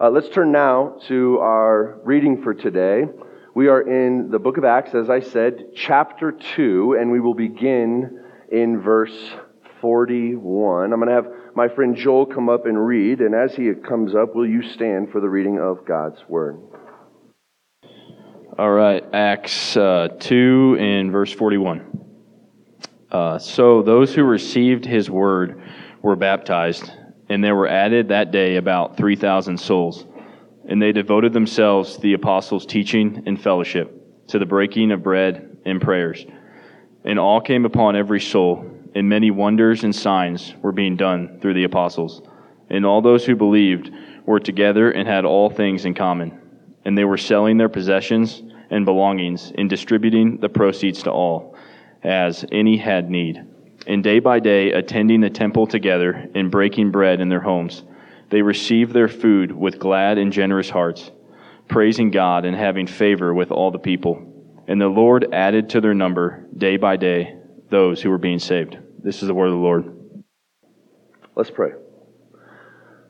Uh, let's turn now to our reading for today. We are in the book of Acts, as I said, chapter 2, and we will begin in verse 41. I'm going to have my friend Joel come up and read, and as he comes up, will you stand for the reading of God's word? All right, Acts uh, 2 in verse 41. Uh, so those who received his word were baptized and there were added that day about 3,000 souls. And they devoted themselves to the apostles' teaching and fellowship, to the breaking of bread and prayers. And all came upon every soul, and many wonders and signs were being done through the apostles. And all those who believed were together and had all things in common. And they were selling their possessions and belongings and distributing the proceeds to all, as any had need and day by day attending the temple together and breaking bread in their homes. They received their food with glad and generous hearts, praising God and having favor with all the people. And the Lord added to their number day by day those who were being saved. This is the word of the Lord. Let's pray.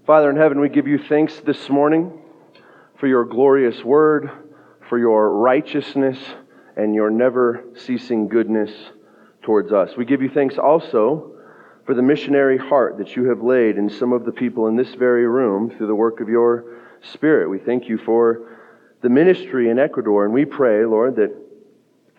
Father in heaven, we give you thanks this morning for your glorious word, for your righteousness, and your never ceasing goodness towards us. We give you thanks also for the missionary heart that you have laid in some of the people in this very room through the work of your Spirit. We thank you for the ministry in Ecuador, and we pray, Lord, that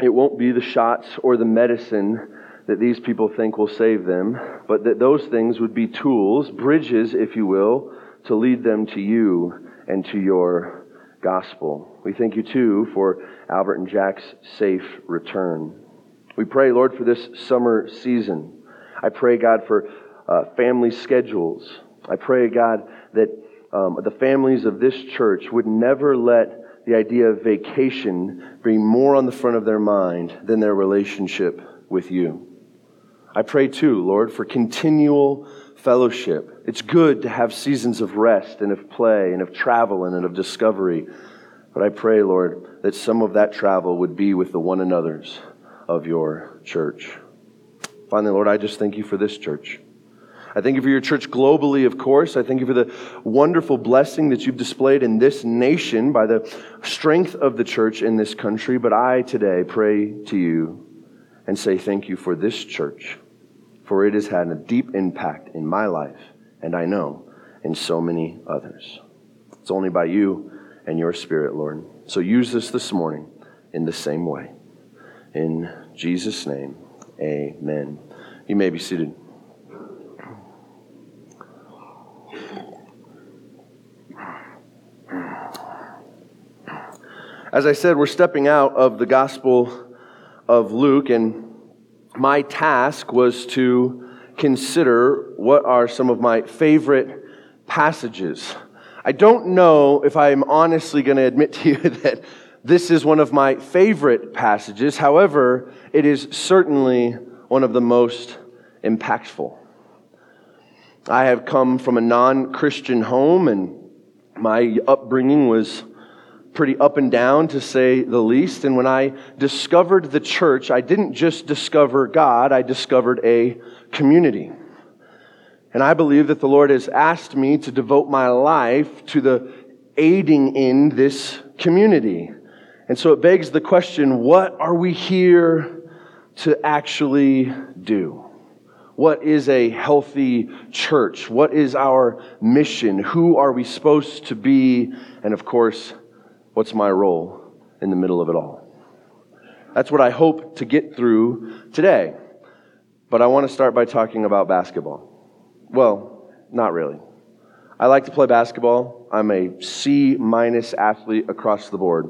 it won't be the shots or the medicine that these people think will save them, but that those things would be tools, bridges, if you will, to lead them to you and to your gospel. We thank you, too, for Albert and Jack's safe return. We pray, Lord, for this summer season. I pray, God, for uh, family schedules. I pray, God, that um, the families of this church would never let the idea of vacation be more on the front of their mind than their relationship with you. I pray too, Lord, for continual fellowship. It's good to have seasons of rest and of play and of travel and of discovery. But I pray, Lord, that some of that travel would be with the one another's of your church. Finally, Lord, I just thank you for this church. I thank you for your church globally, of course. I thank you for the wonderful blessing that you've displayed in this nation by the strength of the church in this country. But I today pray to you and say thank you for this church, for it has had a deep impact in my life, and I know in so many others. It's only by you and your spirit, Lord. So use this this morning in the same way. In Jesus' name, amen. You may be seated. As I said, we're stepping out of the Gospel of Luke, and my task was to consider what are some of my favorite passages. I don't know if I'm honestly going to admit to you that this is one of my favorite passages. However, it is certainly one of the most impactful. I have come from a non Christian home, and my upbringing was pretty up and down, to say the least. And when I discovered the church, I didn't just discover God, I discovered a community. And I believe that the Lord has asked me to devote my life to the aiding in this community. And so it begs the question what are we here to actually do? What is a healthy church? What is our mission? Who are we supposed to be? And of course, what's my role in the middle of it all? That's what I hope to get through today. But I want to start by talking about basketball. Well, not really. I like to play basketball. I'm a C minus athlete across the board.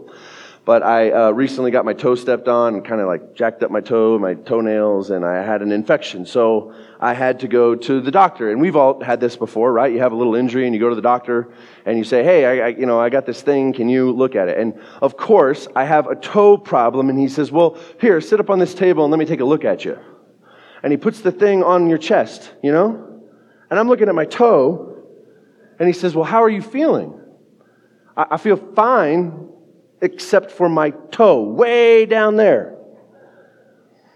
But I uh, recently got my toe stepped on and kind of like jacked up my toe, my toenails, and I had an infection. So I had to go to the doctor. And we've all had this before, right? You have a little injury and you go to the doctor and you say, "Hey, I, I, you know, I got this thing. Can you look at it?" And of course, I have a toe problem. And he says, "Well, here, sit up on this table and let me take a look at you." And he puts the thing on your chest, you know. And I'm looking at my toe, and he says, "Well, how are you feeling?" I, I feel fine except for my toe, way down there.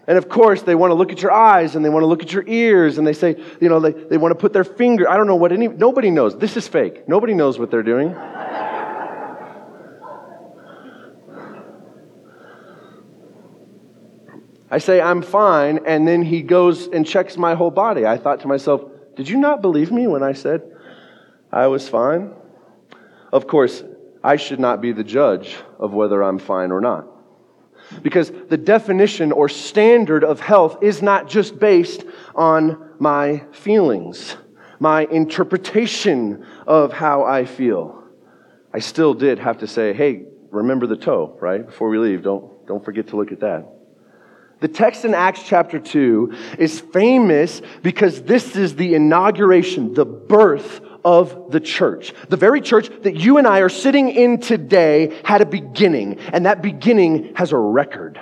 And of course, they want to look at your eyes and they want to look at your ears and they say, you know, they, they want to put their finger. I don't know what any, nobody knows. This is fake. Nobody knows what they're doing. I say, I'm fine, and then he goes and checks my whole body. I thought to myself, did you not believe me when I said I was fine? Of course, I should not be the judge of whether I'm fine or not. Because the definition or standard of health is not just based on my feelings, my interpretation of how I feel. I still did have to say, hey, remember the toe, right? Before we leave, don't, don't forget to look at that. The text in Acts chapter 2 is famous because this is the inauguration, the birth of the church. The very church that you and I are sitting in today had a beginning, and that beginning has a record.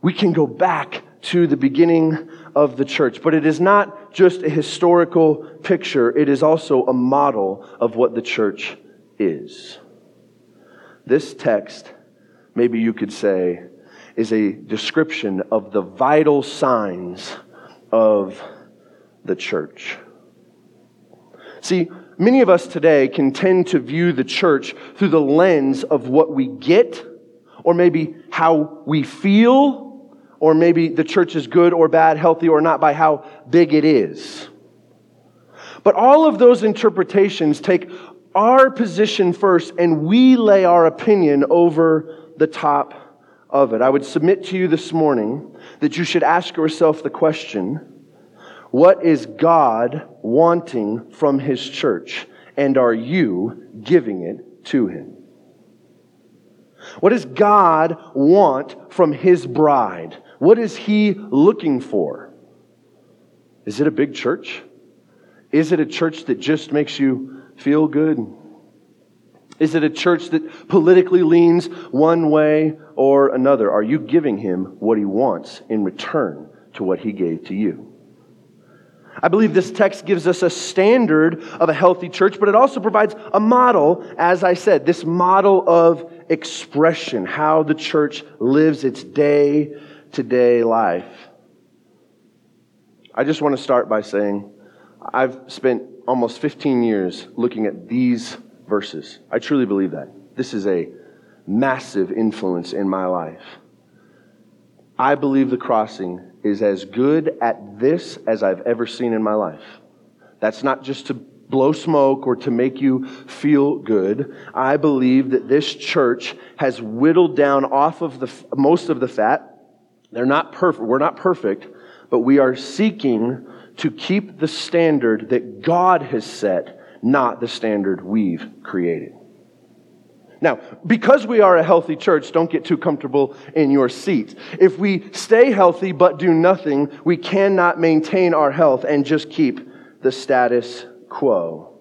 We can go back to the beginning of the church, but it is not just a historical picture, it is also a model of what the church is. This text, maybe you could say, is a description of the vital signs of the church. See, Many of us today can tend to view the church through the lens of what we get, or maybe how we feel, or maybe the church is good or bad, healthy or not, by how big it is. But all of those interpretations take our position first, and we lay our opinion over the top of it. I would submit to you this morning that you should ask yourself the question what is God wanting from His church? And are you giving it to Him? What does God want from His bride? What is He looking for? Is it a big church? Is it a church that just makes you feel good? Is it a church that politically leans one way or another? Are you giving him what he wants in return to what he gave to you? I believe this text gives us a standard of a healthy church, but it also provides a model, as I said, this model of expression, how the church lives its day to day life. I just want to start by saying I've spent almost 15 years looking at these verses. I truly believe that. This is a massive influence in my life. I believe the crossing is as good at this as I've ever seen in my life. That's not just to blow smoke or to make you feel good. I believe that this church has whittled down off of the most of the fat. They're not perfect. We're not perfect, but we are seeking to keep the standard that God has set, not the standard we've created. Now, because we are a healthy church, don't get too comfortable in your seat. If we stay healthy but do nothing, we cannot maintain our health and just keep the status quo.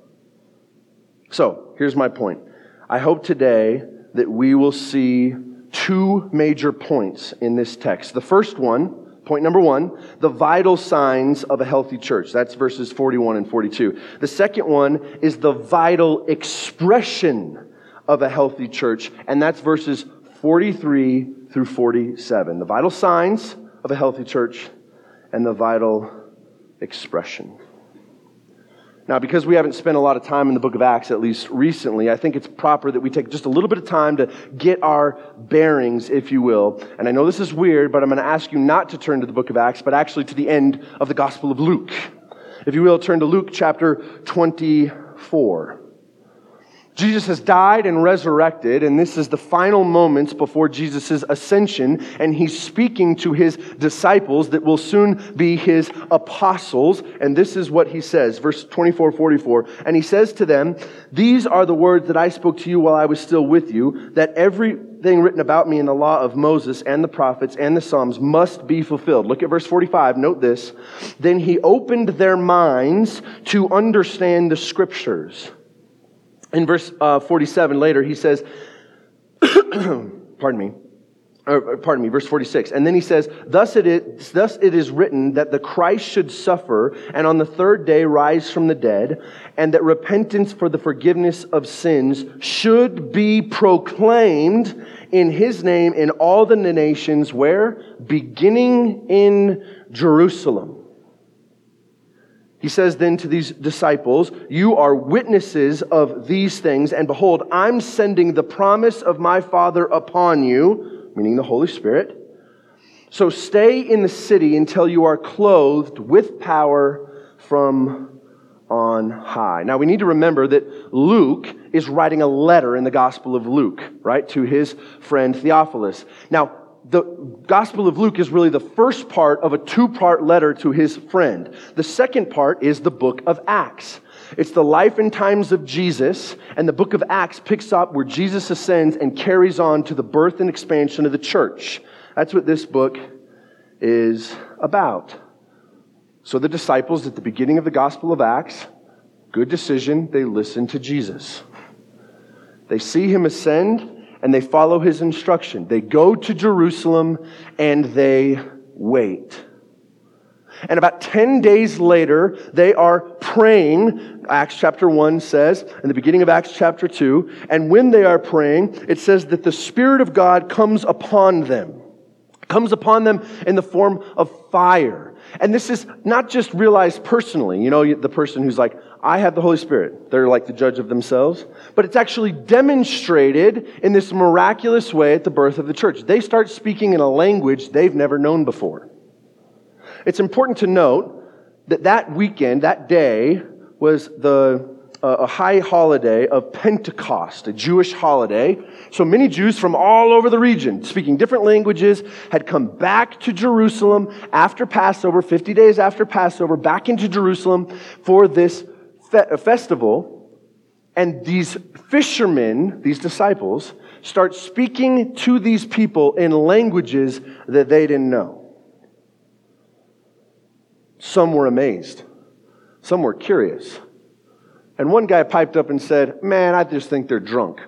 So, here's my point. I hope today that we will see two major points in this text. The first one, Point number one, the vital signs of a healthy church. That's verses 41 and 42. The second one is the vital expression of a healthy church, and that's verses 43 through 47. The vital signs of a healthy church and the vital expression. Now, because we haven't spent a lot of time in the book of Acts, at least recently, I think it's proper that we take just a little bit of time to get our bearings, if you will. And I know this is weird, but I'm going to ask you not to turn to the book of Acts, but actually to the end of the Gospel of Luke. If you will, turn to Luke chapter 24. Jesus has died and resurrected, and this is the final moments before Jesus' ascension, and he's speaking to his disciples that will soon be his apostles. And this is what he says, verse 24, 44. And he says to them, These are the words that I spoke to you while I was still with you, that everything written about me in the law of Moses and the prophets and the Psalms must be fulfilled. Look at verse 45, note this. Then he opened their minds to understand the scriptures in verse uh, 47 later, he says, Pardon me. or, pardon me, verse 46. And then he says, thus it, is, thus it is written that the Christ should suffer and on the third day rise from the dead, and that repentance for the forgiveness of sins should be proclaimed in his name in all the nations, where? Beginning in Jerusalem. He says then to these disciples, You are witnesses of these things, and behold, I'm sending the promise of my Father upon you meaning the Holy Spirit. So stay in the city until you are clothed with power from on high. Now we need to remember that Luke is writing a letter in the Gospel of Luke, right, to his friend Theophilus. Now, the Gospel of Luke is really the first part of a two part letter to his friend. The second part is the book of Acts. It's the life and times of Jesus, and the book of Acts picks up where Jesus ascends and carries on to the birth and expansion of the church. That's what this book is about. So the disciples at the beginning of the Gospel of Acts, good decision, they listen to Jesus. They see him ascend and they follow his instruction. They go to Jerusalem and they wait. And about 10 days later, they are praying, Acts chapter 1 says, in the beginning of Acts chapter 2. And when they are praying, it says that the Spirit of God comes upon them, comes upon them in the form of fire. And this is not just realized personally, you know, the person who's like, I have the Holy Spirit. They're like the judge of themselves. But it's actually demonstrated in this miraculous way at the birth of the church. They start speaking in a language they've never known before. It's important to note that that weekend, that day, was the a high holiday of Pentecost, a Jewish holiday. So many Jews from all over the region, speaking different languages, had come back to Jerusalem after Passover, 50 days after Passover, back into Jerusalem for this fe- festival. And these fishermen, these disciples, start speaking to these people in languages that they didn't know. Some were amazed. Some were curious. And one guy piped up and said, Man, I just think they're drunk.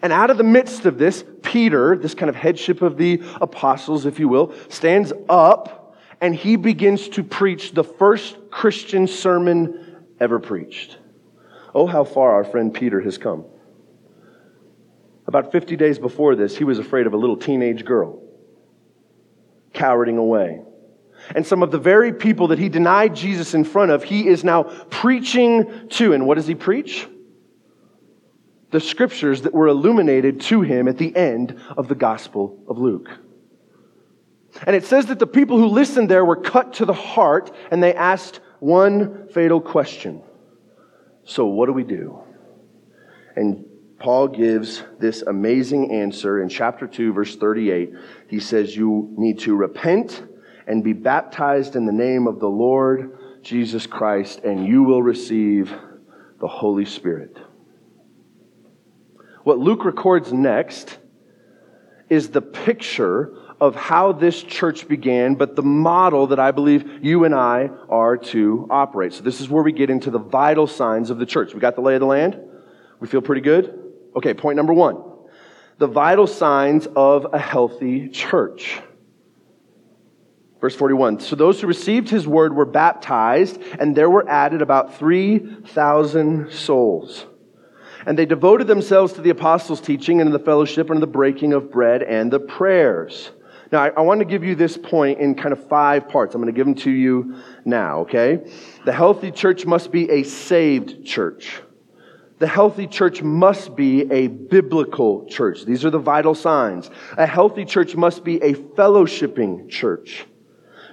And out of the midst of this, Peter, this kind of headship of the apostles, if you will, stands up and he begins to preach the first Christian sermon ever preached. Oh, how far our friend Peter has come. About 50 days before this, he was afraid of a little teenage girl, cowering away. And some of the very people that he denied Jesus in front of, he is now preaching to. And what does he preach? The scriptures that were illuminated to him at the end of the Gospel of Luke. And it says that the people who listened there were cut to the heart and they asked one fatal question So, what do we do? And Paul gives this amazing answer in chapter 2, verse 38. He says, You need to repent and be baptized in the name of the Lord Jesus Christ, and you will receive the Holy Spirit. What Luke records next is the picture of how this church began, but the model that I believe you and I are to operate. So, this is where we get into the vital signs of the church. We got the lay of the land? We feel pretty good? Okay, point number one the vital signs of a healthy church. Verse 41. So those who received his word were baptized, and there were added about 3,000 souls. And they devoted themselves to the apostles' teaching and to the fellowship and to the breaking of bread and the prayers. Now, I, I want to give you this point in kind of five parts. I'm going to give them to you now, okay? The healthy church must be a saved church. The healthy church must be a biblical church. These are the vital signs. A healthy church must be a fellowshipping church.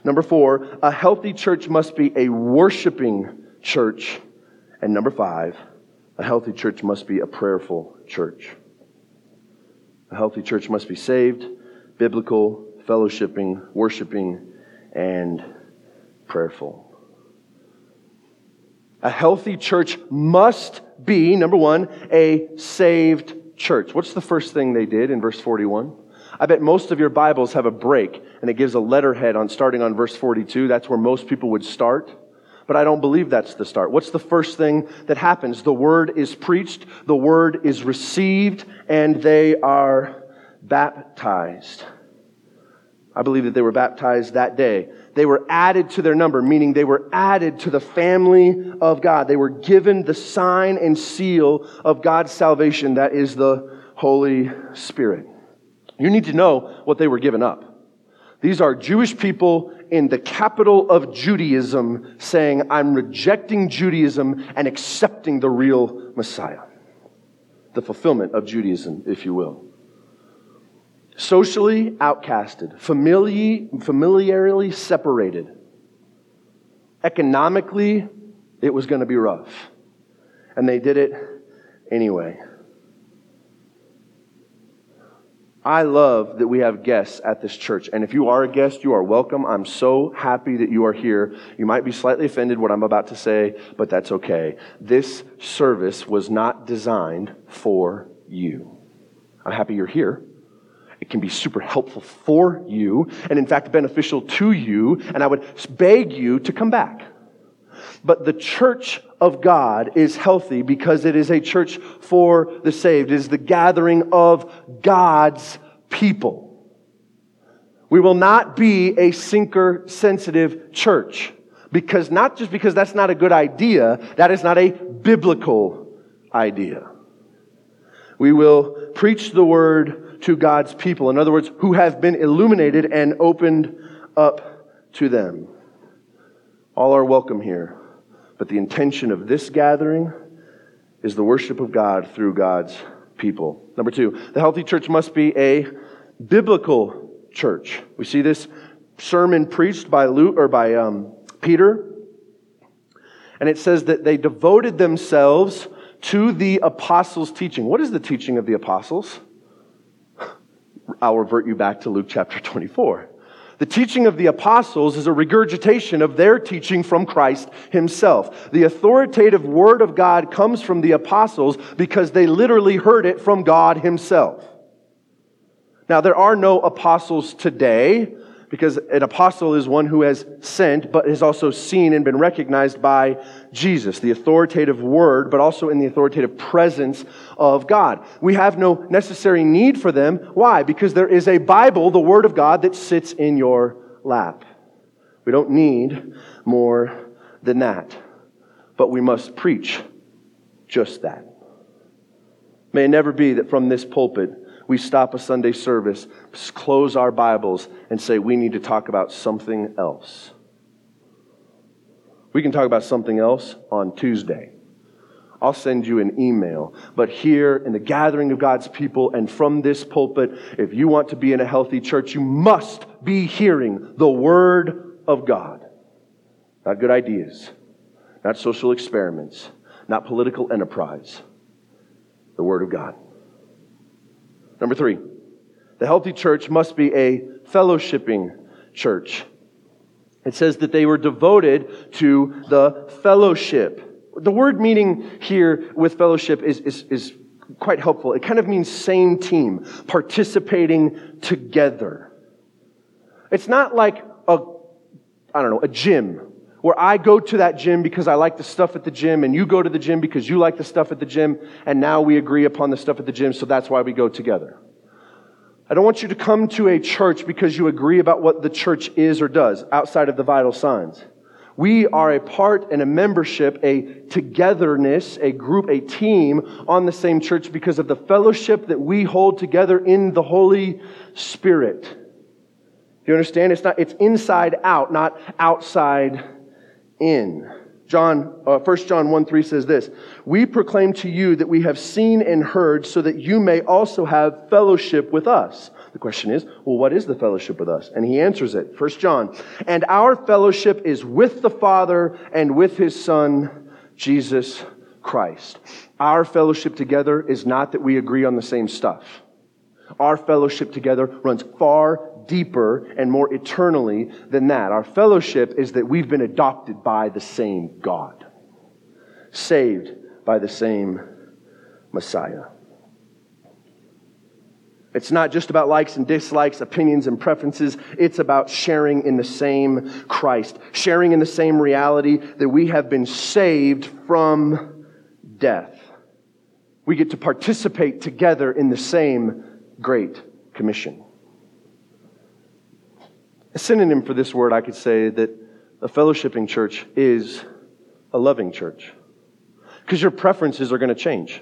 Number four, a healthy church must be a worshiping church. And number five, a healthy church must be a prayerful church. A healthy church must be saved, biblical, fellowshipping, worshiping, and prayerful. A healthy church must be, number one, a saved church. What's the first thing they did in verse 41? I bet most of your Bibles have a break and it gives a letterhead on starting on verse 42. That's where most people would start. But I don't believe that's the start. What's the first thing that happens? The word is preached, the word is received, and they are baptized. I believe that they were baptized that day. They were added to their number, meaning they were added to the family of God. They were given the sign and seal of God's salvation, that is the Holy Spirit. You need to know what they were given up. These are Jewish people in the capital of Judaism saying, I'm rejecting Judaism and accepting the real Messiah. The fulfillment of Judaism, if you will. Socially outcasted, familiarly separated. Economically, it was going to be rough. And they did it anyway. I love that we have guests at this church. And if you are a guest, you are welcome. I'm so happy that you are here. You might be slightly offended what I'm about to say, but that's okay. This service was not designed for you. I'm happy you're here. It can be super helpful for you, and in fact, beneficial to you. And I would beg you to come back. But the church of God is healthy because it is a church for the saved. It is the gathering of God's people. We will not be a seeker sensitive church because not just because that's not a good idea, that is not a biblical idea. We will preach the word to God's people. In other words, who have been illuminated and opened up to them. All are welcome here. But the intention of this gathering is the worship of God through God's people. Number two, the healthy church must be a biblical church. We see this sermon preached by Luke or by um, Peter, and it says that they devoted themselves to the apostles' teaching. What is the teaching of the apostles? I'll revert you back to Luke chapter 24. The teaching of the apostles is a regurgitation of their teaching from Christ himself. The authoritative word of God comes from the apostles because they literally heard it from God himself. Now, there are no apostles today because an apostle is one who has sent, but has also seen and been recognized by Jesus, the authoritative word, but also in the authoritative presence of God. We have no necessary need for them. Why? Because there is a Bible, the word of God, that sits in your lap. We don't need more than that. But we must preach just that. May it never be that from this pulpit, we stop a Sunday service, close our Bibles, and say, we need to talk about something else. We can talk about something else on Tuesday. I'll send you an email. But here in the gathering of God's people and from this pulpit, if you want to be in a healthy church, you must be hearing the Word of God. Not good ideas, not social experiments, not political enterprise. The Word of God. Number three, the healthy church must be a fellowshipping church. It says that they were devoted to the fellowship. The word meaning here with fellowship is, is, is quite helpful. It kind of means same team, participating together. It's not like a, I don't know, a gym where I go to that gym because I like the stuff at the gym and you go to the gym because you like the stuff at the gym and now we agree upon the stuff at the gym so that's why we go together. I don't want you to come to a church because you agree about what the church is or does outside of the vital signs. We are a part and a membership, a togetherness, a group, a team on the same church because of the fellowship that we hold together in the Holy Spirit. You understand? It's not, it's inside out, not outside in. John, uh, 1 John 1 3 says this We proclaim to you that we have seen and heard so that you may also have fellowship with us. The question is, well, what is the fellowship with us? And he answers it. 1 John, and our fellowship is with the Father and with his Son, Jesus Christ. Our fellowship together is not that we agree on the same stuff. Our fellowship together runs far deeper and more eternally than that. Our fellowship is that we've been adopted by the same God, saved by the same Messiah. It's not just about likes and dislikes, opinions and preferences. It's about sharing in the same Christ, sharing in the same reality that we have been saved from death. We get to participate together in the same great Commission. A synonym for this word, I could say that a fellowshipping church is a loving church. Because your preferences are going to change.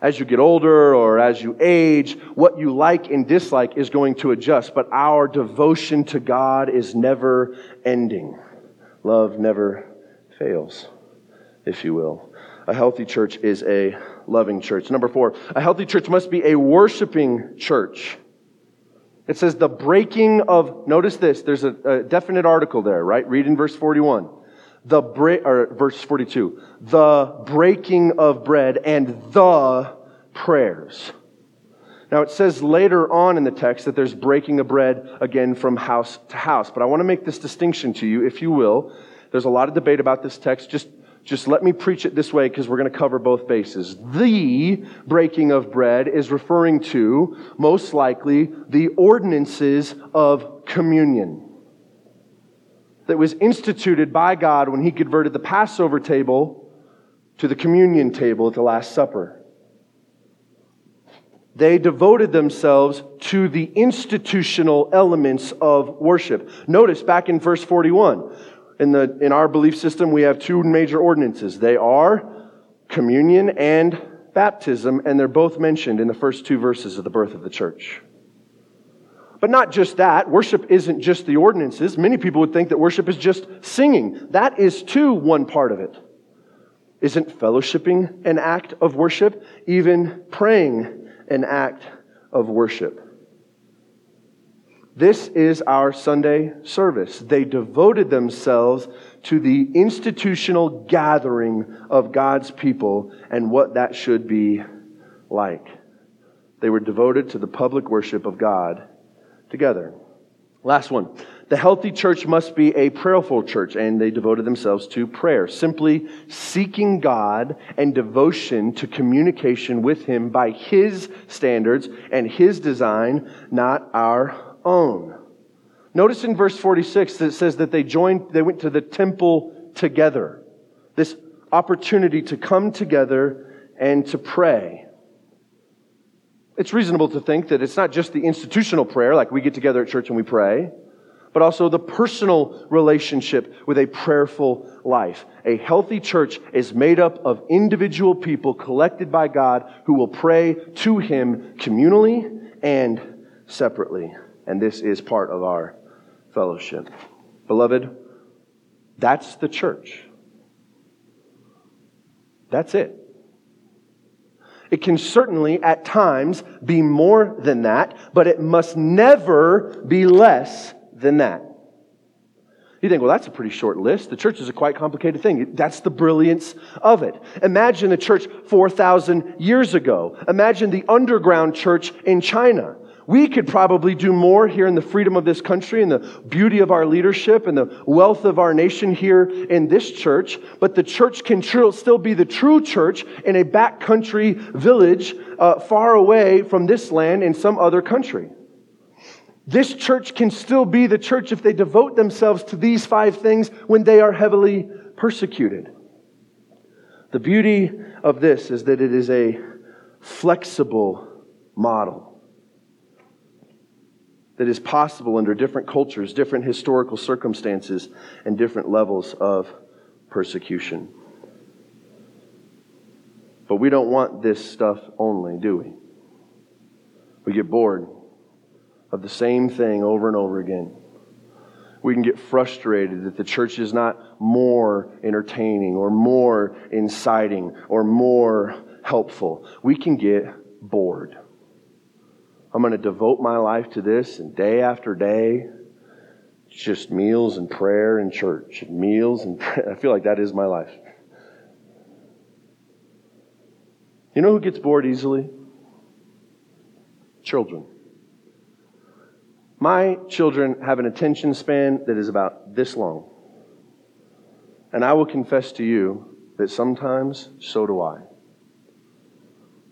As you get older or as you age, what you like and dislike is going to adjust, but our devotion to God is never ending. Love never fails, if you will. A healthy church is a loving church. Number four, a healthy church must be a worshiping church. It says the breaking of, notice this, there's a, a definite article there, right? Read in verse 41. The break, or verse 42. The breaking of bread and the prayers. Now it says later on in the text that there's breaking of bread again from house to house. But I want to make this distinction to you, if you will. There's a lot of debate about this text. Just just let me preach it this way because we're going to cover both bases. The breaking of bread is referring to, most likely, the ordinances of communion that was instituted by God when He converted the Passover table to the communion table at the Last Supper. They devoted themselves to the institutional elements of worship. Notice back in verse 41 in, the, in our belief system, we have two major ordinances. They are communion and baptism, and they're both mentioned in the first two verses of the birth of the church. But not just that, worship isn't just the ordinances. Many people would think that worship is just singing. That is too one part of it. Isn't fellowshipping an act of worship? Even praying an act of worship. This is our Sunday service. They devoted themselves to the institutional gathering of God's people and what that should be like. They were devoted to the public worship of God together. Last one. The healthy church must be a prayerful church, and they devoted themselves to prayer, simply seeking God and devotion to communication with Him by His standards and His design, not our own. Notice in verse 46 that it says that they joined, they went to the temple together. This opportunity to come together and to pray. It's reasonable to think that it's not just the institutional prayer, like we get together at church and we pray, but also the personal relationship with a prayerful life. A healthy church is made up of individual people collected by God who will pray to Him communally and separately and this is part of our fellowship. Beloved, that's the church. That's it. It can certainly at times be more than that, but it must never be less than that. You think, well, that's a pretty short list. The church is a quite complicated thing. That's the brilliance of it. Imagine the church 4,000 years ago. Imagine the underground church in China. We could probably do more here in the freedom of this country and the beauty of our leadership and the wealth of our nation here in this church, but the church can tr- still be the true church in a backcountry village uh, far away from this land in some other country. This church can still be the church if they devote themselves to these five things when they are heavily persecuted. The beauty of this is that it is a flexible model that is possible under different cultures, different historical circumstances, and different levels of persecution. But we don't want this stuff only, do we? We get bored of the same thing over and over again. We can get frustrated that the church is not more entertaining or more inciting or more helpful. We can get bored. I'm going to devote my life to this, and day after day, it's just meals and prayer and church. Meals and prayer. I feel like that is my life. You know who gets bored easily? Children. My children have an attention span that is about this long. And I will confess to you that sometimes so do I.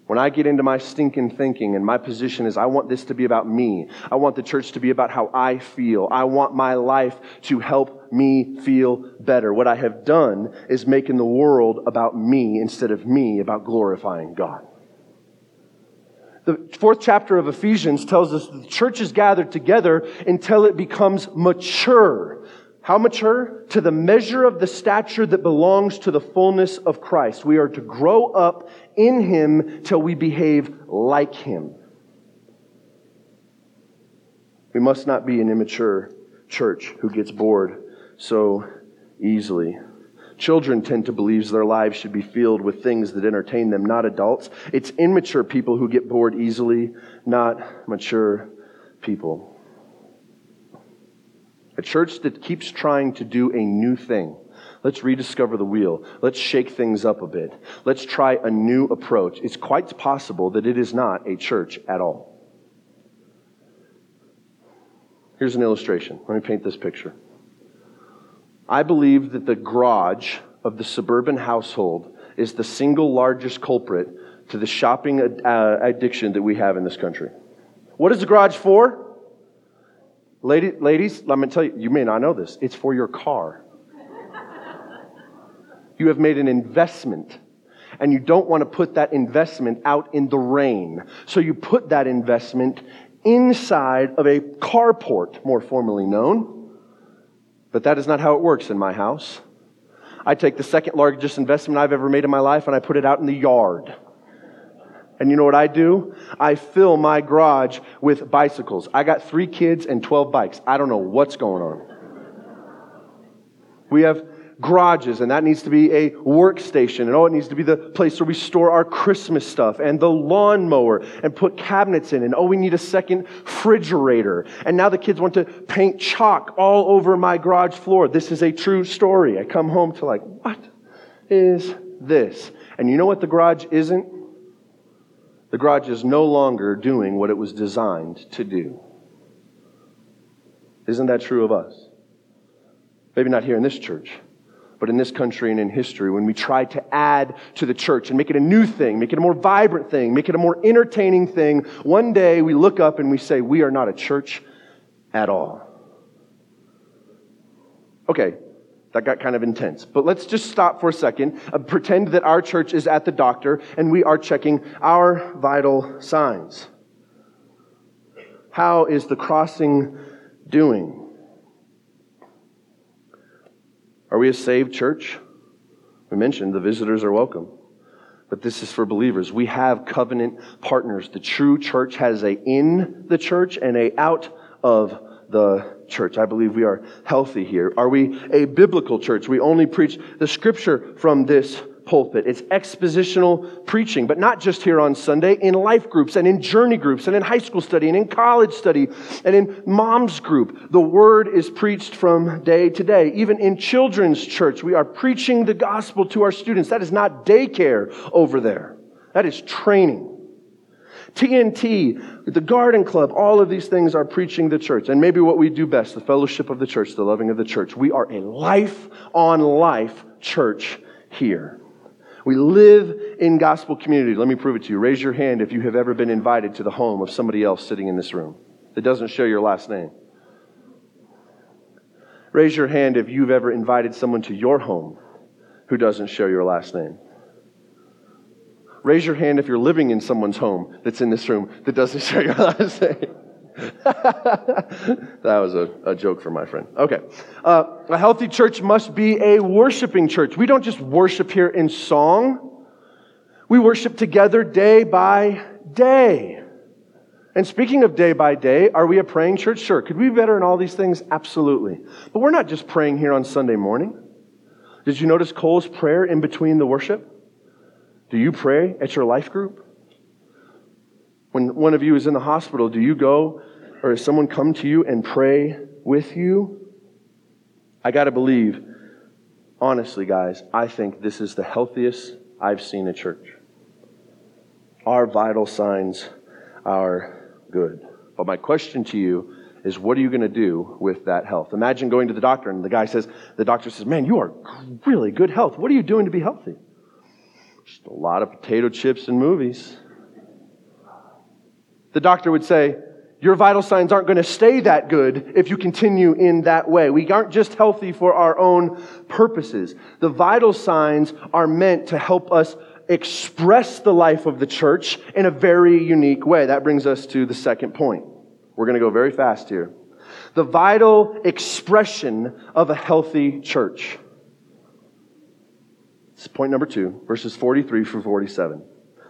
When I get into my stinking thinking and my position is I want this to be about me. I want the church to be about how I feel. I want my life to help me feel better. What I have done is making the world about me instead of me about glorifying God. The fourth chapter of Ephesians tells us the church is gathered together until it becomes mature. How mature? To the measure of the stature that belongs to the fullness of Christ. We are to grow up in Him till we behave like Him. We must not be an immature church who gets bored so easily. Children tend to believe their lives should be filled with things that entertain them, not adults. It's immature people who get bored easily, not mature people. A church that keeps trying to do a new thing. Let's rediscover the wheel. Let's shake things up a bit. Let's try a new approach. It's quite possible that it is not a church at all. Here's an illustration. Let me paint this picture. I believe that the garage of the suburban household is the single largest culprit to the shopping uh, addiction that we have in this country. What is the garage for? Lady, ladies, let me tell you, you may not know this. It's for your car. You have made an investment, and you don't want to put that investment out in the rain. So you put that investment inside of a carport, more formally known. But that is not how it works in my house. I take the second largest investment I've ever made in my life and I put it out in the yard. And you know what I do? I fill my garage with bicycles. I got three kids and 12 bikes. I don't know what's going on. We have garages, and that needs to be a workstation. And oh, it needs to be the place where we store our Christmas stuff and the lawnmower and put cabinets in. And oh, we need a second refrigerator. And now the kids want to paint chalk all over my garage floor. This is a true story. I come home to like, what is this? And you know what the garage isn't? The garage is no longer doing what it was designed to do. Isn't that true of us? Maybe not here in this church but in this country and in history, when we try to add to the church and make it a new thing, make it a more vibrant thing, make it a more entertaining thing, one day we look up and we say, We are not a church at all. Okay, that got kind of intense. But let's just stop for a second, uh, pretend that our church is at the doctor and we are checking our vital signs. How is the crossing doing? Are we a saved church? We mentioned the visitors are welcome. But this is for believers. We have covenant partners. The true church has a in the church and a out of the church. I believe we are healthy here. Are we a biblical church? We only preach the scripture from this pulpit. It's expositional preaching, but not just here on Sunday, in life groups and in journey groups and in high school study and in college study and in mom's group. The word is preached from day to day. Even in children's church, we are preaching the gospel to our students. That is not daycare over there. That is training. TNT, the Garden Club, all of these things are preaching the church. And maybe what we do best, the fellowship of the church, the loving of the church. We are a life on life church here. We live in gospel community. Let me prove it to you. Raise your hand if you have ever been invited to the home of somebody else sitting in this room that doesn't share your last name. Raise your hand if you've ever invited someone to your home who doesn't share your last name. Raise your hand if you're living in someone's home that's in this room that doesn't share your last that was a, a, joke for my friend. Okay. Uh, a healthy church must be a worshiping church. We don't just worship here in song, we worship together day by day. And speaking of day by day, are we a praying church? Sure. Could we be better in all these things? Absolutely. But we're not just praying here on Sunday morning. Did you notice Cole's prayer in between the worship? Do you pray at your life group? When one of you is in the hospital, do you go or has someone come to you and pray with you? I got to believe, honestly, guys, I think this is the healthiest I've seen a church. Our vital signs are good. But my question to you is what are you going to do with that health? Imagine going to the doctor and the guy says, the doctor says, man, you are really good health. What are you doing to be healthy? Just a lot of potato chips and movies. The doctor would say, your vital signs aren't going to stay that good if you continue in that way. We aren't just healthy for our own purposes. The vital signs are meant to help us express the life of the church in a very unique way. That brings us to the second point. We're going to go very fast here. The vital expression of a healthy church. It's point number two, verses 43 through 47.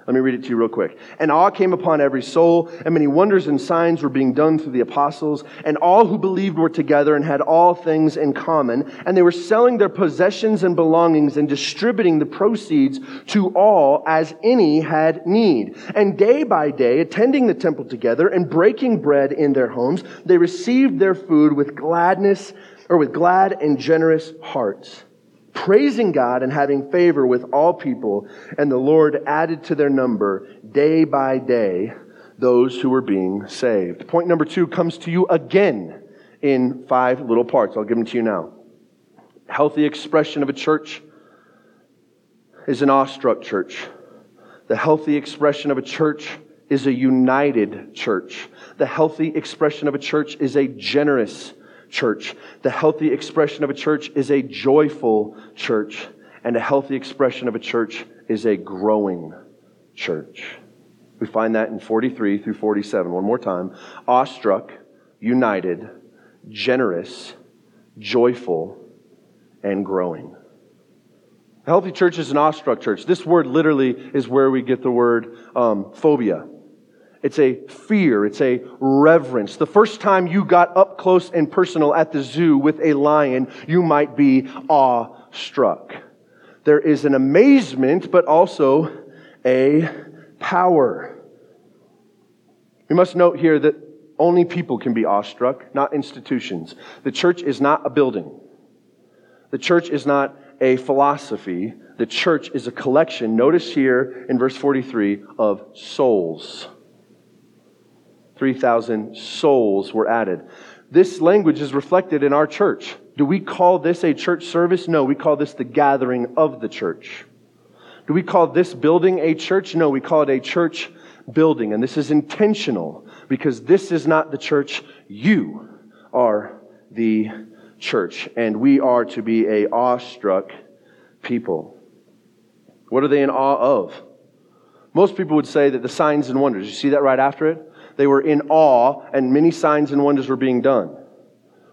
Let me read it to you real quick. And awe came upon every soul, and many wonders and signs were being done through the apostles, and all who believed were together and had all things in common, and they were selling their possessions and belongings and distributing the proceeds to all as any had need. And day by day, attending the temple together and breaking bread in their homes, they received their food with gladness or with glad and generous hearts praising God and having favor with all people, and the Lord added to their number day by day those who were being saved. Point number two comes to you again in five little parts. I'll give them to you now. Healthy expression of a church is an awestruck church. The healthy expression of a church is a united church. The healthy expression of a church is a generous church. The healthy expression of a church is a joyful church, and a healthy expression of a church is a growing church. We find that in 43 through 47. One more time. Awestruck, united, generous, joyful, and growing. A healthy church is an awestruck church. This word literally is where we get the word um, phobia. It's a fear. It's a reverence. The first time you got up close and personal at the zoo with a lion, you might be awestruck. There is an amazement, but also a power. We must note here that only people can be awestruck, not institutions. The church is not a building. The church is not a philosophy. The church is a collection, notice here in verse 43, of souls. 3,000 souls were added. This language is reflected in our church. Do we call this a church service? No, we call this the gathering of the church. Do we call this building a church? No, we call it a church building. And this is intentional because this is not the church. You are the church. And we are to be a awestruck people. What are they in awe of? Most people would say that the signs and wonders. You see that right after it? They were in awe, and many signs and wonders were being done.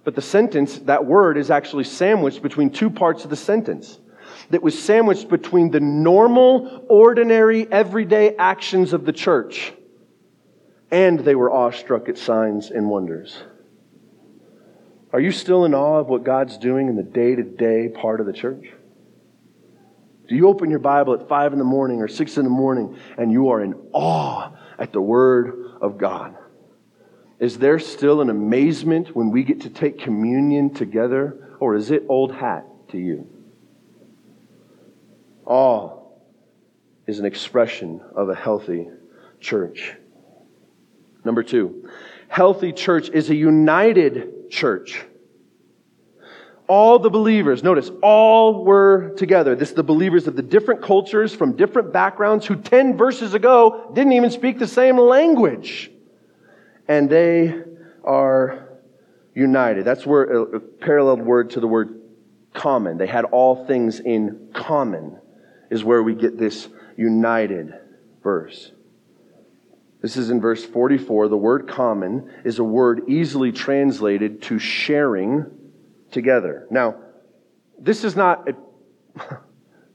But the sentence, that word, is actually sandwiched between two parts of the sentence. That was sandwiched between the normal, ordinary, everyday actions of the church, and they were awestruck at signs and wonders. Are you still in awe of what God's doing in the day to day part of the church? Do you open your Bible at 5 in the morning or 6 in the morning and you are in awe at the Word of God? Is there still an amazement when we get to take communion together, or is it old hat to you? All is an expression of a healthy church. Number two, healthy church is a united church. All the believers, notice, all were together. This is the believers of the different cultures from different backgrounds who 10 verses ago didn't even speak the same language. And they are united. That's where a parallel word to the word common. They had all things in common, is where we get this united verse. This is in verse 44. The word common is a word easily translated to sharing together. Now, this is not, a,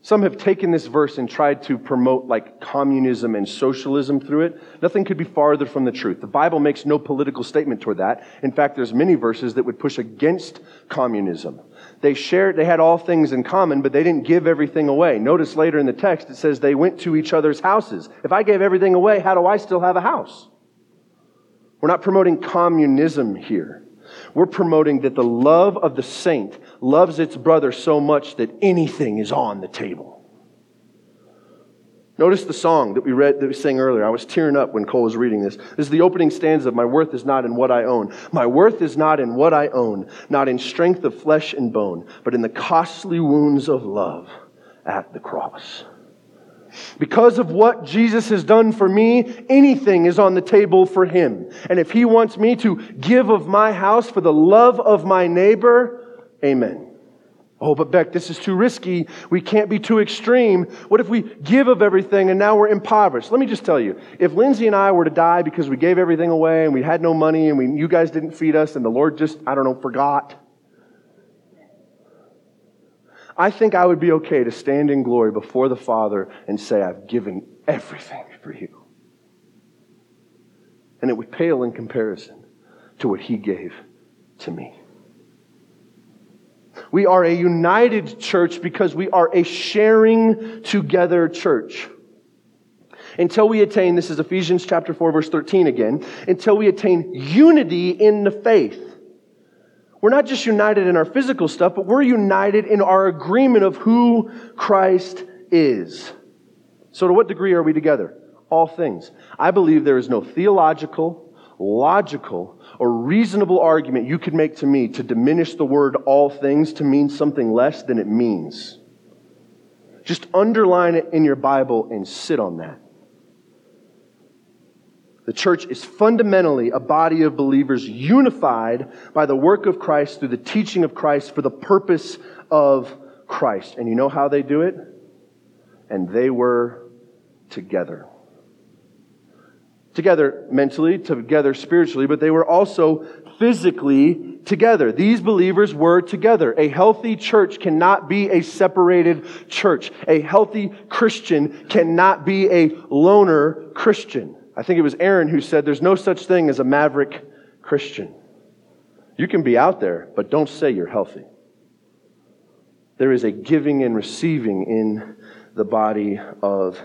some have taken this verse and tried to promote like communism and socialism through it. Nothing could be farther from the truth. The Bible makes no political statement toward that. In fact, there's many verses that would push against communism. They shared, they had all things in common, but they didn't give everything away. Notice later in the text, it says they went to each other's houses. If I gave everything away, how do I still have a house? We're not promoting communism here. We're promoting that the love of the saint loves its brother so much that anything is on the table. Notice the song that we read that we sang earlier. I was tearing up when Cole was reading this. This is the opening stanza of My worth is not in what I own. My worth is not in what I own, not in strength of flesh and bone, but in the costly wounds of love at the cross. Because of what Jesus has done for me, anything is on the table for him. And if he wants me to give of my house for the love of my neighbor, amen. Oh, but Beck, this is too risky. We can't be too extreme. What if we give of everything and now we're impoverished? Let me just tell you if Lindsay and I were to die because we gave everything away and we had no money and we, you guys didn't feed us and the Lord just, I don't know, forgot, I think I would be okay to stand in glory before the Father and say, I've given everything for you. And it would pale in comparison to what He gave to me. We are a united church because we are a sharing together church. Until we attain, this is Ephesians chapter 4 verse 13 again, until we attain unity in the faith. We're not just united in our physical stuff, but we're united in our agreement of who Christ is. So to what degree are we together? All things. I believe there is no theological, logical, or reasonable argument you could make to me to diminish the word all things to mean something less than it means. Just underline it in your Bible and sit on that. The church is fundamentally a body of believers unified by the work of Christ through the teaching of Christ for the purpose of Christ. And you know how they do it? And they were together together mentally, together spiritually, but they were also physically together. These believers were together. A healthy church cannot be a separated church. A healthy Christian cannot be a loner Christian. I think it was Aaron who said there's no such thing as a maverick Christian. You can be out there, but don't say you're healthy. There is a giving and receiving in the body of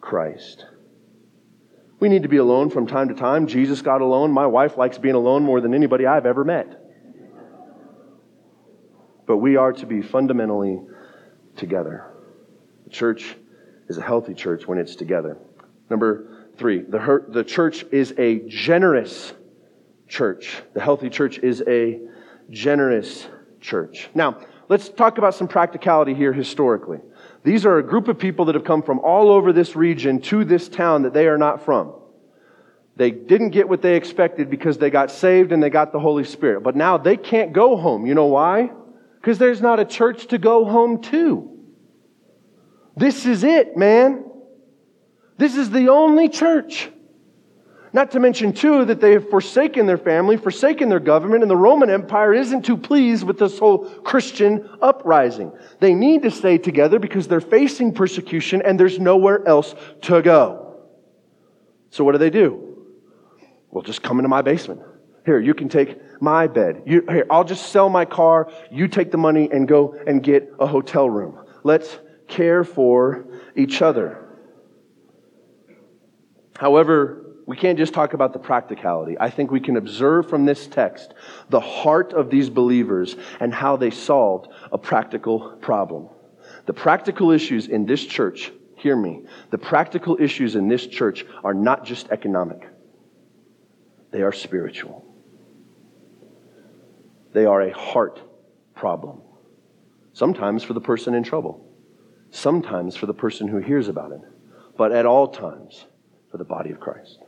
Christ. We need to be alone from time to time. Jesus got alone. My wife likes being alone more than anybody I've ever met. But we are to be fundamentally together. The church is a healthy church when it's together. Number three, the, the church is a generous church. The healthy church is a generous church. Now, let's talk about some practicality here historically. These are a group of people that have come from all over this region to this town that they are not from. They didn't get what they expected because they got saved and they got the Holy Spirit. But now they can't go home. You know why? Because there's not a church to go home to. This is it, man. This is the only church. Not to mention, too, that they have forsaken their family, forsaken their government, and the Roman Empire isn't too pleased with this whole Christian uprising. They need to stay together because they're facing persecution and there's nowhere else to go. So, what do they do? Well, just come into my basement. Here, you can take my bed. You, here, I'll just sell my car. You take the money and go and get a hotel room. Let's care for each other. However, we can't just talk about the practicality. I think we can observe from this text the heart of these believers and how they solved a practical problem. The practical issues in this church, hear me, the practical issues in this church are not just economic, they are spiritual. They are a heart problem. Sometimes for the person in trouble, sometimes for the person who hears about it, but at all times for the body of Christ.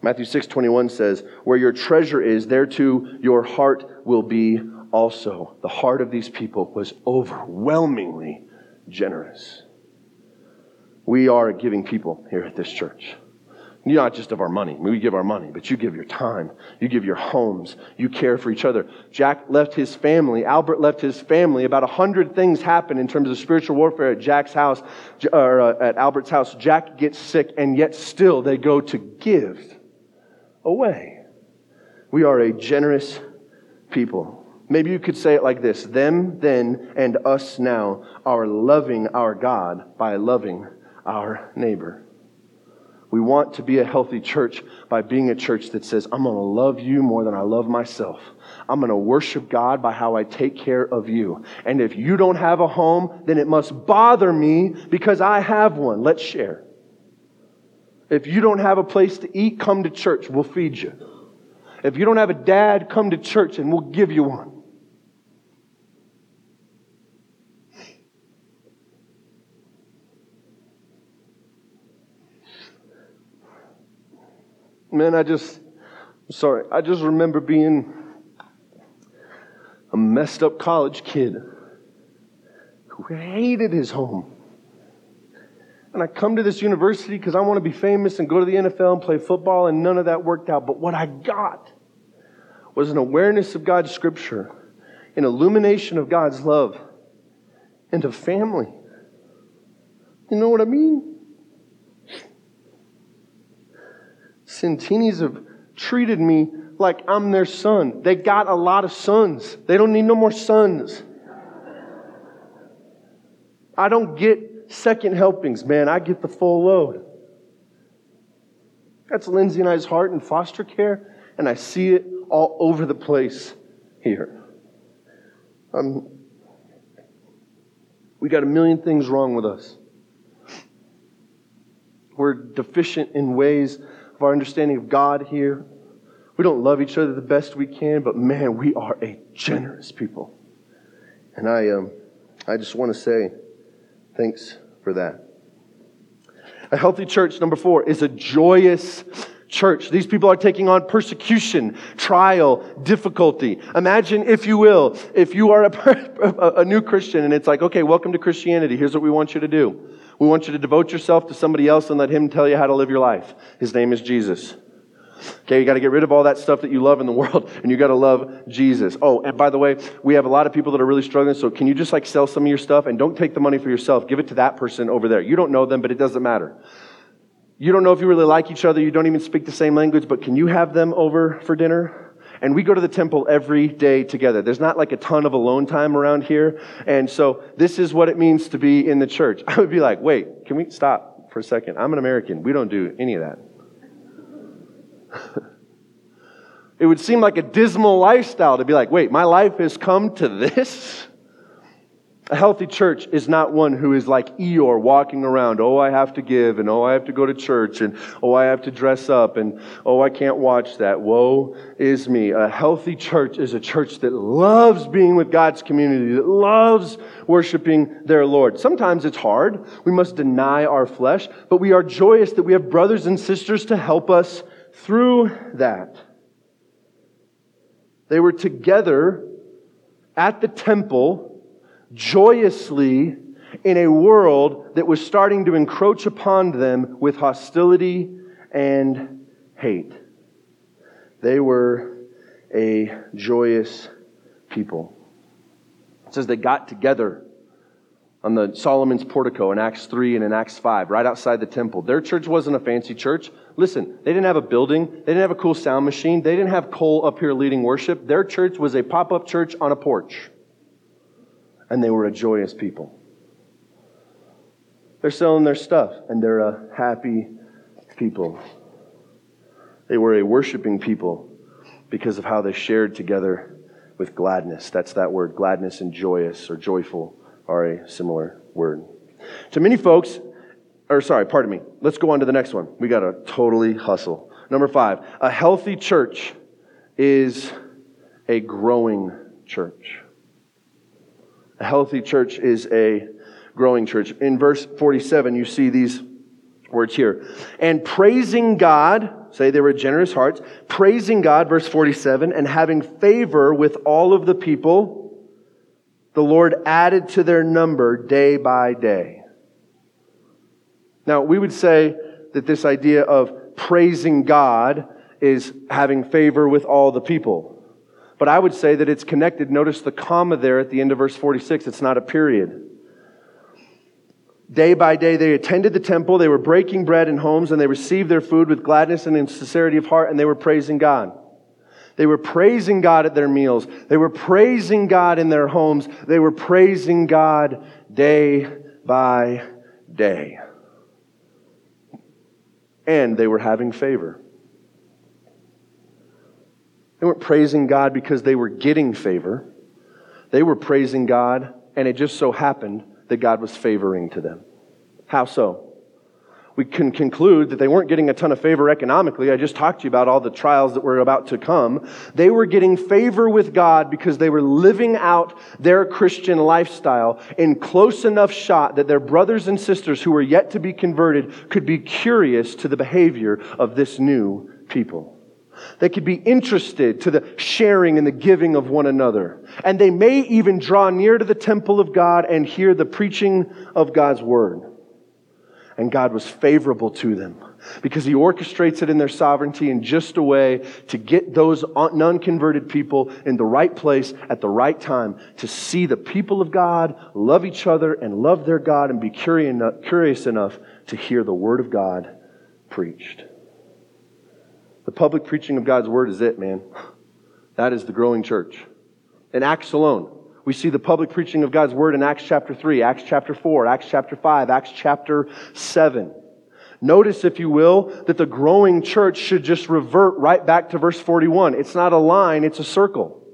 Matthew 6 21 says, Where your treasure is, there too your heart will be also. The heart of these people was overwhelmingly generous. We are a giving people here at this church. You're not just of our money. We give our money, but you give your time. You give your homes. You care for each other. Jack left his family. Albert left his family. About a hundred things happen in terms of spiritual warfare at Jack's house, or uh, at Albert's house. Jack gets sick, and yet still they go to give away. We are a generous people. Maybe you could say it like this Them then and us now are loving our God by loving our neighbor. We want to be a healthy church by being a church that says, I'm going to love you more than I love myself. I'm going to worship God by how I take care of you. And if you don't have a home, then it must bother me because I have one. Let's share. If you don't have a place to eat, come to church. We'll feed you. If you don't have a dad, come to church and we'll give you one. Man, I just, I'm sorry, I just remember being a messed up college kid who hated his home. And I come to this university because I want to be famous and go to the NFL and play football, and none of that worked out. But what I got was an awareness of God's scripture, an illumination of God's love, and a family. You know what I mean? Santinis have treated me like I'm their son. They got a lot of sons. They don't need no more sons. I don't get second helpings, man. I get the full load. That's Lindsay and I's heart in foster care, and I see it all over the place here. Um, we got a million things wrong with us. We're deficient in ways of our understanding of God here. We don't love each other the best we can, but man, we are a generous people. And I, um, I just want to say thanks for that. A healthy church, number four, is a joyous church. These people are taking on persecution, trial, difficulty. Imagine, if you will, if you are a, a, new Christian and it's like, okay, welcome to Christianity. Here's what we want you to do. We want you to devote yourself to somebody else and let him tell you how to live your life. His name is Jesus. Okay, you got to get rid of all that stuff that you love in the world, and you got to love Jesus. Oh, and by the way, we have a lot of people that are really struggling. So, can you just like sell some of your stuff and don't take the money for yourself? Give it to that person over there. You don't know them, but it doesn't matter. You don't know if you really like each other. You don't even speak the same language, but can you have them over for dinner? And we go to the temple every day together. There's not like a ton of alone time around here. And so this is what it means to be in the church. I would be like, wait, can we stop for a second? I'm an American. We don't do any of that. it would seem like a dismal lifestyle to be like, wait, my life has come to this? A healthy church is not one who is like Eeyore walking around, oh, I have to give, and oh, I have to go to church, and oh, I have to dress up, and oh, I can't watch that. Woe is me. A healthy church is a church that loves being with God's community, that loves worshiping their Lord. Sometimes it's hard. We must deny our flesh, but we are joyous that we have brothers and sisters to help us through that. They were together at the temple joyously in a world that was starting to encroach upon them with hostility and hate. They were a joyous people. It says they got together on the Solomon's portico in Acts 3 and in Acts 5, right outside the temple. Their church wasn't a fancy church. Listen, they didn't have a building. They didn't have a cool sound machine. They didn't have Cole up here leading worship. Their church was a pop up church on a porch and they were a joyous people. They're selling their stuff, and they're a happy people. They were a worshiping people because of how they shared together with gladness. That's that word. Gladness and joyous or joyful are a similar word. To many folks, or sorry, pardon me. Let's go on to the next one. We got to totally hustle. Number five, a healthy church is a growing church. A healthy church is a growing church. In verse 47, you see these words here. And praising God, say they were generous hearts, praising God, verse 47, and having favor with all of the people, the Lord added to their number day by day. Now, we would say that this idea of praising God is having favor with all the people. But I would say that it's connected. Notice the comma there at the end of verse 46. It's not a period. Day by day, they attended the temple. They were breaking bread in homes, and they received their food with gladness and in sincerity of heart, and they were praising God. They were praising God at their meals. They were praising God in their homes. They were praising God day by day. And they were having favor. They weren't praising God because they were getting favor. They were praising God, and it just so happened that God was favoring to them. How so? We can conclude that they weren't getting a ton of favor economically. I just talked to you about all the trials that were about to come. They were getting favor with God because they were living out their Christian lifestyle in close enough shot that their brothers and sisters who were yet to be converted could be curious to the behavior of this new people. They could be interested to the sharing and the giving of one another. And they may even draw near to the temple of God and hear the preaching of God's word. And God was favorable to them because he orchestrates it in their sovereignty in just a way to get those non converted people in the right place at the right time to see the people of God love each other and love their God and be curious enough to hear the word of God preached. The public preaching of God's word is it, man. That is the growing church. In Acts alone, we see the public preaching of God's word in Acts chapter 3, Acts chapter 4, Acts chapter 5, Acts chapter 7. Notice, if you will, that the growing church should just revert right back to verse 41. It's not a line, it's a circle.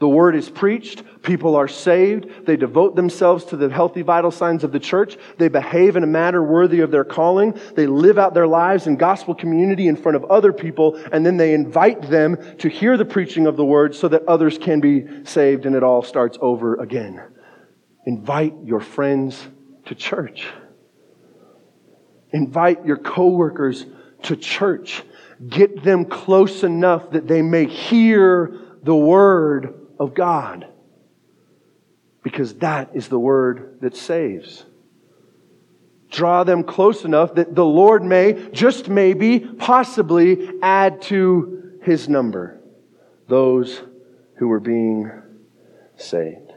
The word is preached. People are saved. They devote themselves to the healthy, vital signs of the church. They behave in a manner worthy of their calling. They live out their lives in gospel community in front of other people, and then they invite them to hear the preaching of the word so that others can be saved, and it all starts over again. Invite your friends to church. Invite your coworkers to church. Get them close enough that they may hear the word of God. Because that is the word that saves. Draw them close enough that the Lord may, just maybe, possibly add to his number those who are being saved.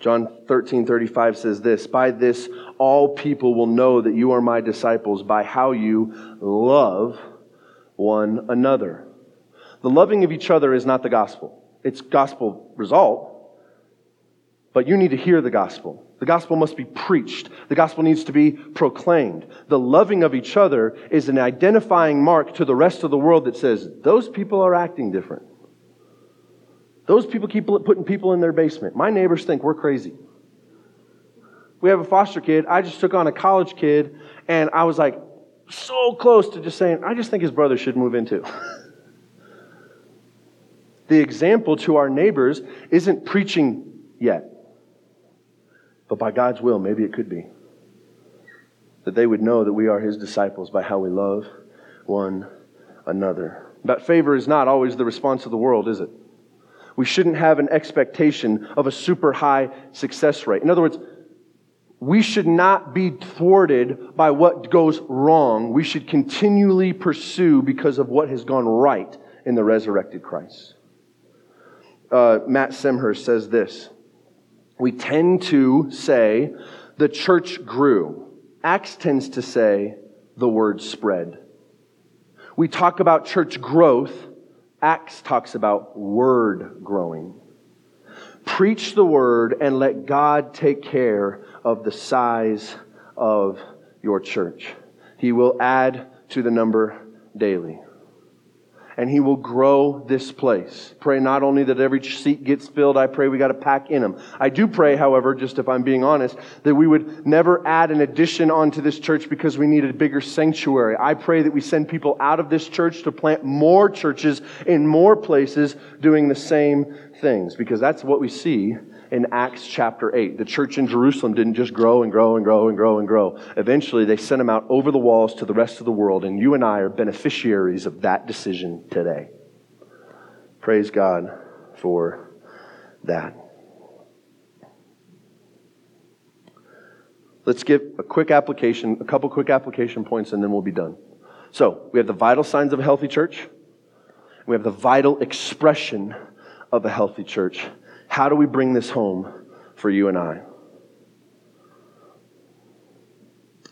John 13, 35 says this By this all people will know that you are my disciples, by how you love one another. The loving of each other is not the gospel. It's gospel result, but you need to hear the gospel. The gospel must be preached. The gospel needs to be proclaimed. The loving of each other is an identifying mark to the rest of the world that says, those people are acting different. Those people keep putting people in their basement. My neighbors think we're crazy. We have a foster kid. I just took on a college kid, and I was like, so close to just saying, I just think his brother should move into. the example to our neighbors isn't preaching yet. But by God's will, maybe it could be. That they would know that we are his disciples by how we love one another. But favor is not always the response of the world, is it? We shouldn't have an expectation of a super high success rate. In other words, we should not be thwarted by what goes wrong. We should continually pursue because of what has gone right in the resurrected Christ. Uh, Matt Smethurst says this We tend to say the church grew. Acts tends to say the word spread. We talk about church growth. Acts talks about word growing. Preach the word and let God take care of the size of your church. He will add to the number daily. And he will grow this place. Pray not only that every seat gets filled, I pray we got to pack in them. I do pray, however, just if I'm being honest, that we would never add an addition onto this church because we need a bigger sanctuary. I pray that we send people out of this church to plant more churches in more places doing the same things because that's what we see in Acts chapter 8. The church in Jerusalem didn't just grow and grow and grow and grow and grow. Eventually, they sent them out over the walls to the rest of the world, and you and I are beneficiaries of that decision today. Praise God for that. Let's give a quick application, a couple quick application points, and then we'll be done. So, we have the vital signs of a healthy church. We have the vital expression of a healthy church. How do we bring this home for you and I?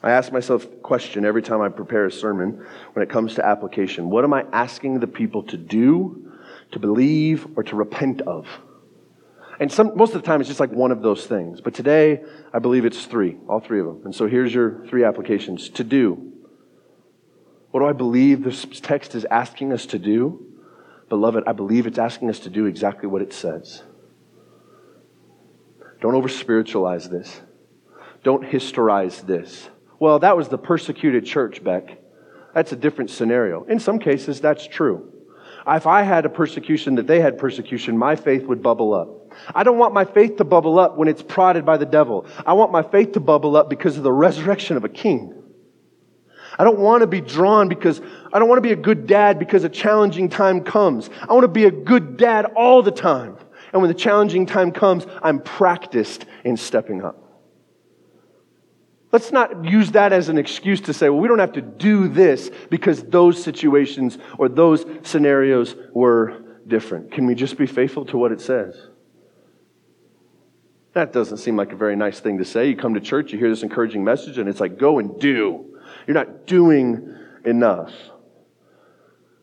I ask myself a question every time I prepare a sermon when it comes to application. What am I asking the people to do, to believe, or to repent of? And some, most of the time, it's just like one of those things. But today, I believe it's three, all three of them. And so here's your three applications. To do. What do I believe this text is asking us to do? Beloved, I believe it's asking us to do exactly what it says. Don't over spiritualize this. Don't historize this. Well, that was the persecuted church, Beck. That's a different scenario. In some cases, that's true. If I had a persecution that they had persecution, my faith would bubble up. I don't want my faith to bubble up when it's prodded by the devil. I want my faith to bubble up because of the resurrection of a king. I don't want to be drawn because I don't want to be a good dad because a challenging time comes. I want to be a good dad all the time. And when the challenging time comes, I'm practiced in stepping up. Let's not use that as an excuse to say, well, we don't have to do this because those situations or those scenarios were different. Can we just be faithful to what it says? That doesn't seem like a very nice thing to say. You come to church, you hear this encouraging message, and it's like, go and do. You're not doing enough.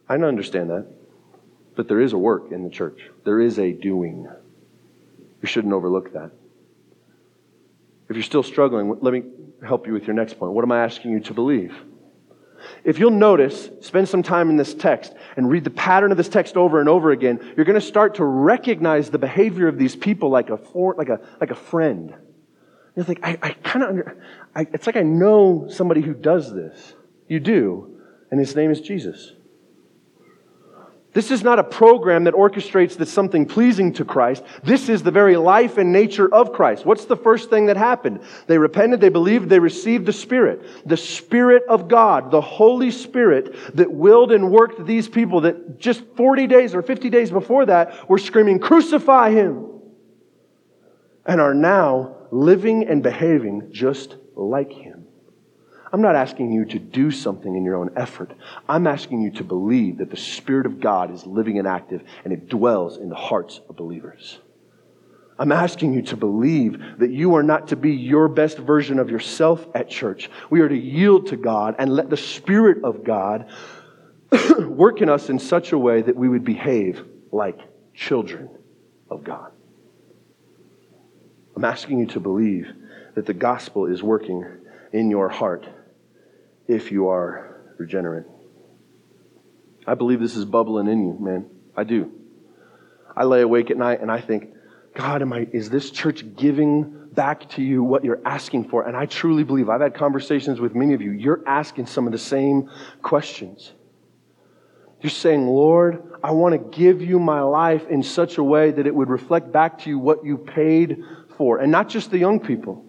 I understand that. But there is a work in the church, there is a doing. You shouldn't overlook that. If you're still struggling, let me help you with your next point. What am I asking you to believe? If you'll notice, spend some time in this text and read the pattern of this text over and over again, you're going to start to recognize the behavior of these people like a, for, like a, like a friend. You think, I, I kind of, it's like I know somebody who does this. You do, and his name is Jesus. This is not a program that orchestrates that something pleasing to Christ. This is the very life and nature of Christ. What's the first thing that happened? They repented, they believed, they received the Spirit. The Spirit of God, the Holy Spirit that willed and worked these people that just 40 days or 50 days before that were screaming, Crucify Him! And are now living and behaving just like Him. I'm not asking you to do something in your own effort. I'm asking you to believe that the Spirit of God is living and active and it dwells in the hearts of believers. I'm asking you to believe that you are not to be your best version of yourself at church. We are to yield to God and let the Spirit of God work in us in such a way that we would behave like children of God. I'm asking you to believe that the gospel is working in your heart if you are regenerate. I believe this is bubbling in you, man. I do. I lay awake at night and I think, God, am I, is this church giving back to you what you're asking for? And I truly believe, I've had conversations with many of you, you're asking some of the same questions. You're saying, Lord, I want to give you my life in such a way that it would reflect back to you what you paid for. And not just the young people.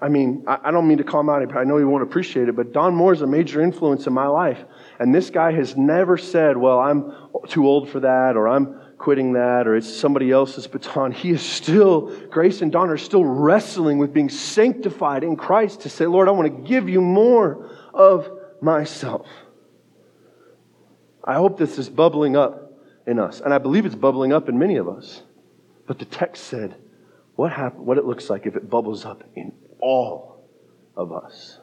I mean, I, don't mean to call him out. but I know he won't appreciate it, but Don Moore is a major influence in my life. And this guy has never said, well, I'm too old for that, or I'm quitting that, or it's somebody else's baton. He is still, Grace and Don are still wrestling with being sanctified in Christ to say, Lord, I want to give you more of myself. I hope this is bubbling up in us. And I believe it's bubbling up in many of us. But the text said, what, happen, what it looks like if it bubbles up in all of us.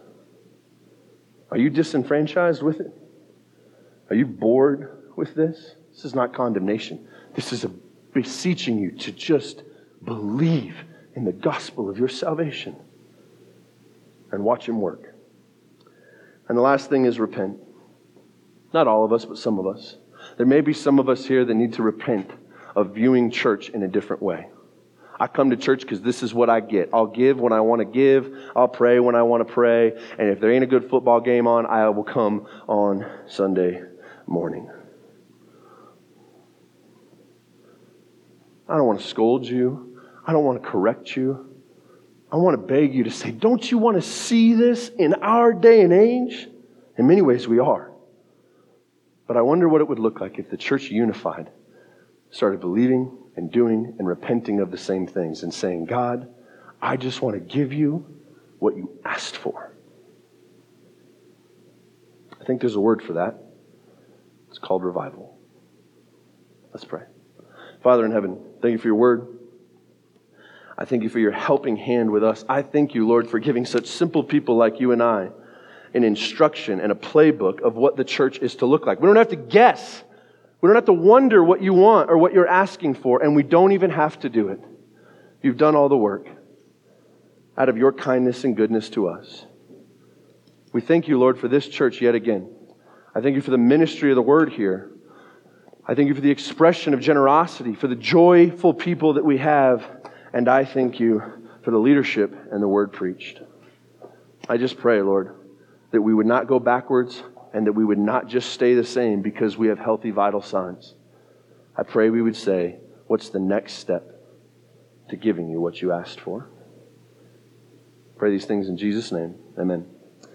Are you disenfranchised with it? Are you bored with this? This is not condemnation. This is beseeching you to just believe in the gospel of your salvation and watch Him work. And the last thing is repent. Not all of us, but some of us. There may be some of us here that need to repent of viewing church in a different way. I come to church because this is what I get. I'll give when I want to give. I'll pray when I want to pray. And if there ain't a good football game on, I will come on Sunday morning. I don't want to scold you. I don't want to correct you. I want to beg you to say, don't you want to see this in our day and age? In many ways, we are. But I wonder what it would look like if the church unified started believing and doing and repenting of the same things and saying, God, I just want to give you what you asked for. I think there's a word for that. It's called revival. Let's pray. Father in heaven, thank you for your word. I thank you for your helping hand with us. I thank you, Lord, for giving such simple people like you and I an instruction and a playbook of what the church is to look like. We don't have to guess we don't have to wonder what you want or what you're asking for, and we don't even have to do it. You've done all the work out of your kindness and goodness to us. We thank you, Lord, for this church yet again. I thank you for the ministry of the word here. I thank you for the expression of generosity, for the joyful people that we have, and I thank you for the leadership and the word preached. I just pray, Lord, that we would not go backwards and that we would not just stay the same because we have healthy, vital signs. I pray we would say, What's the next step to giving you what you asked for? Pray these things in Jesus' name. Amen.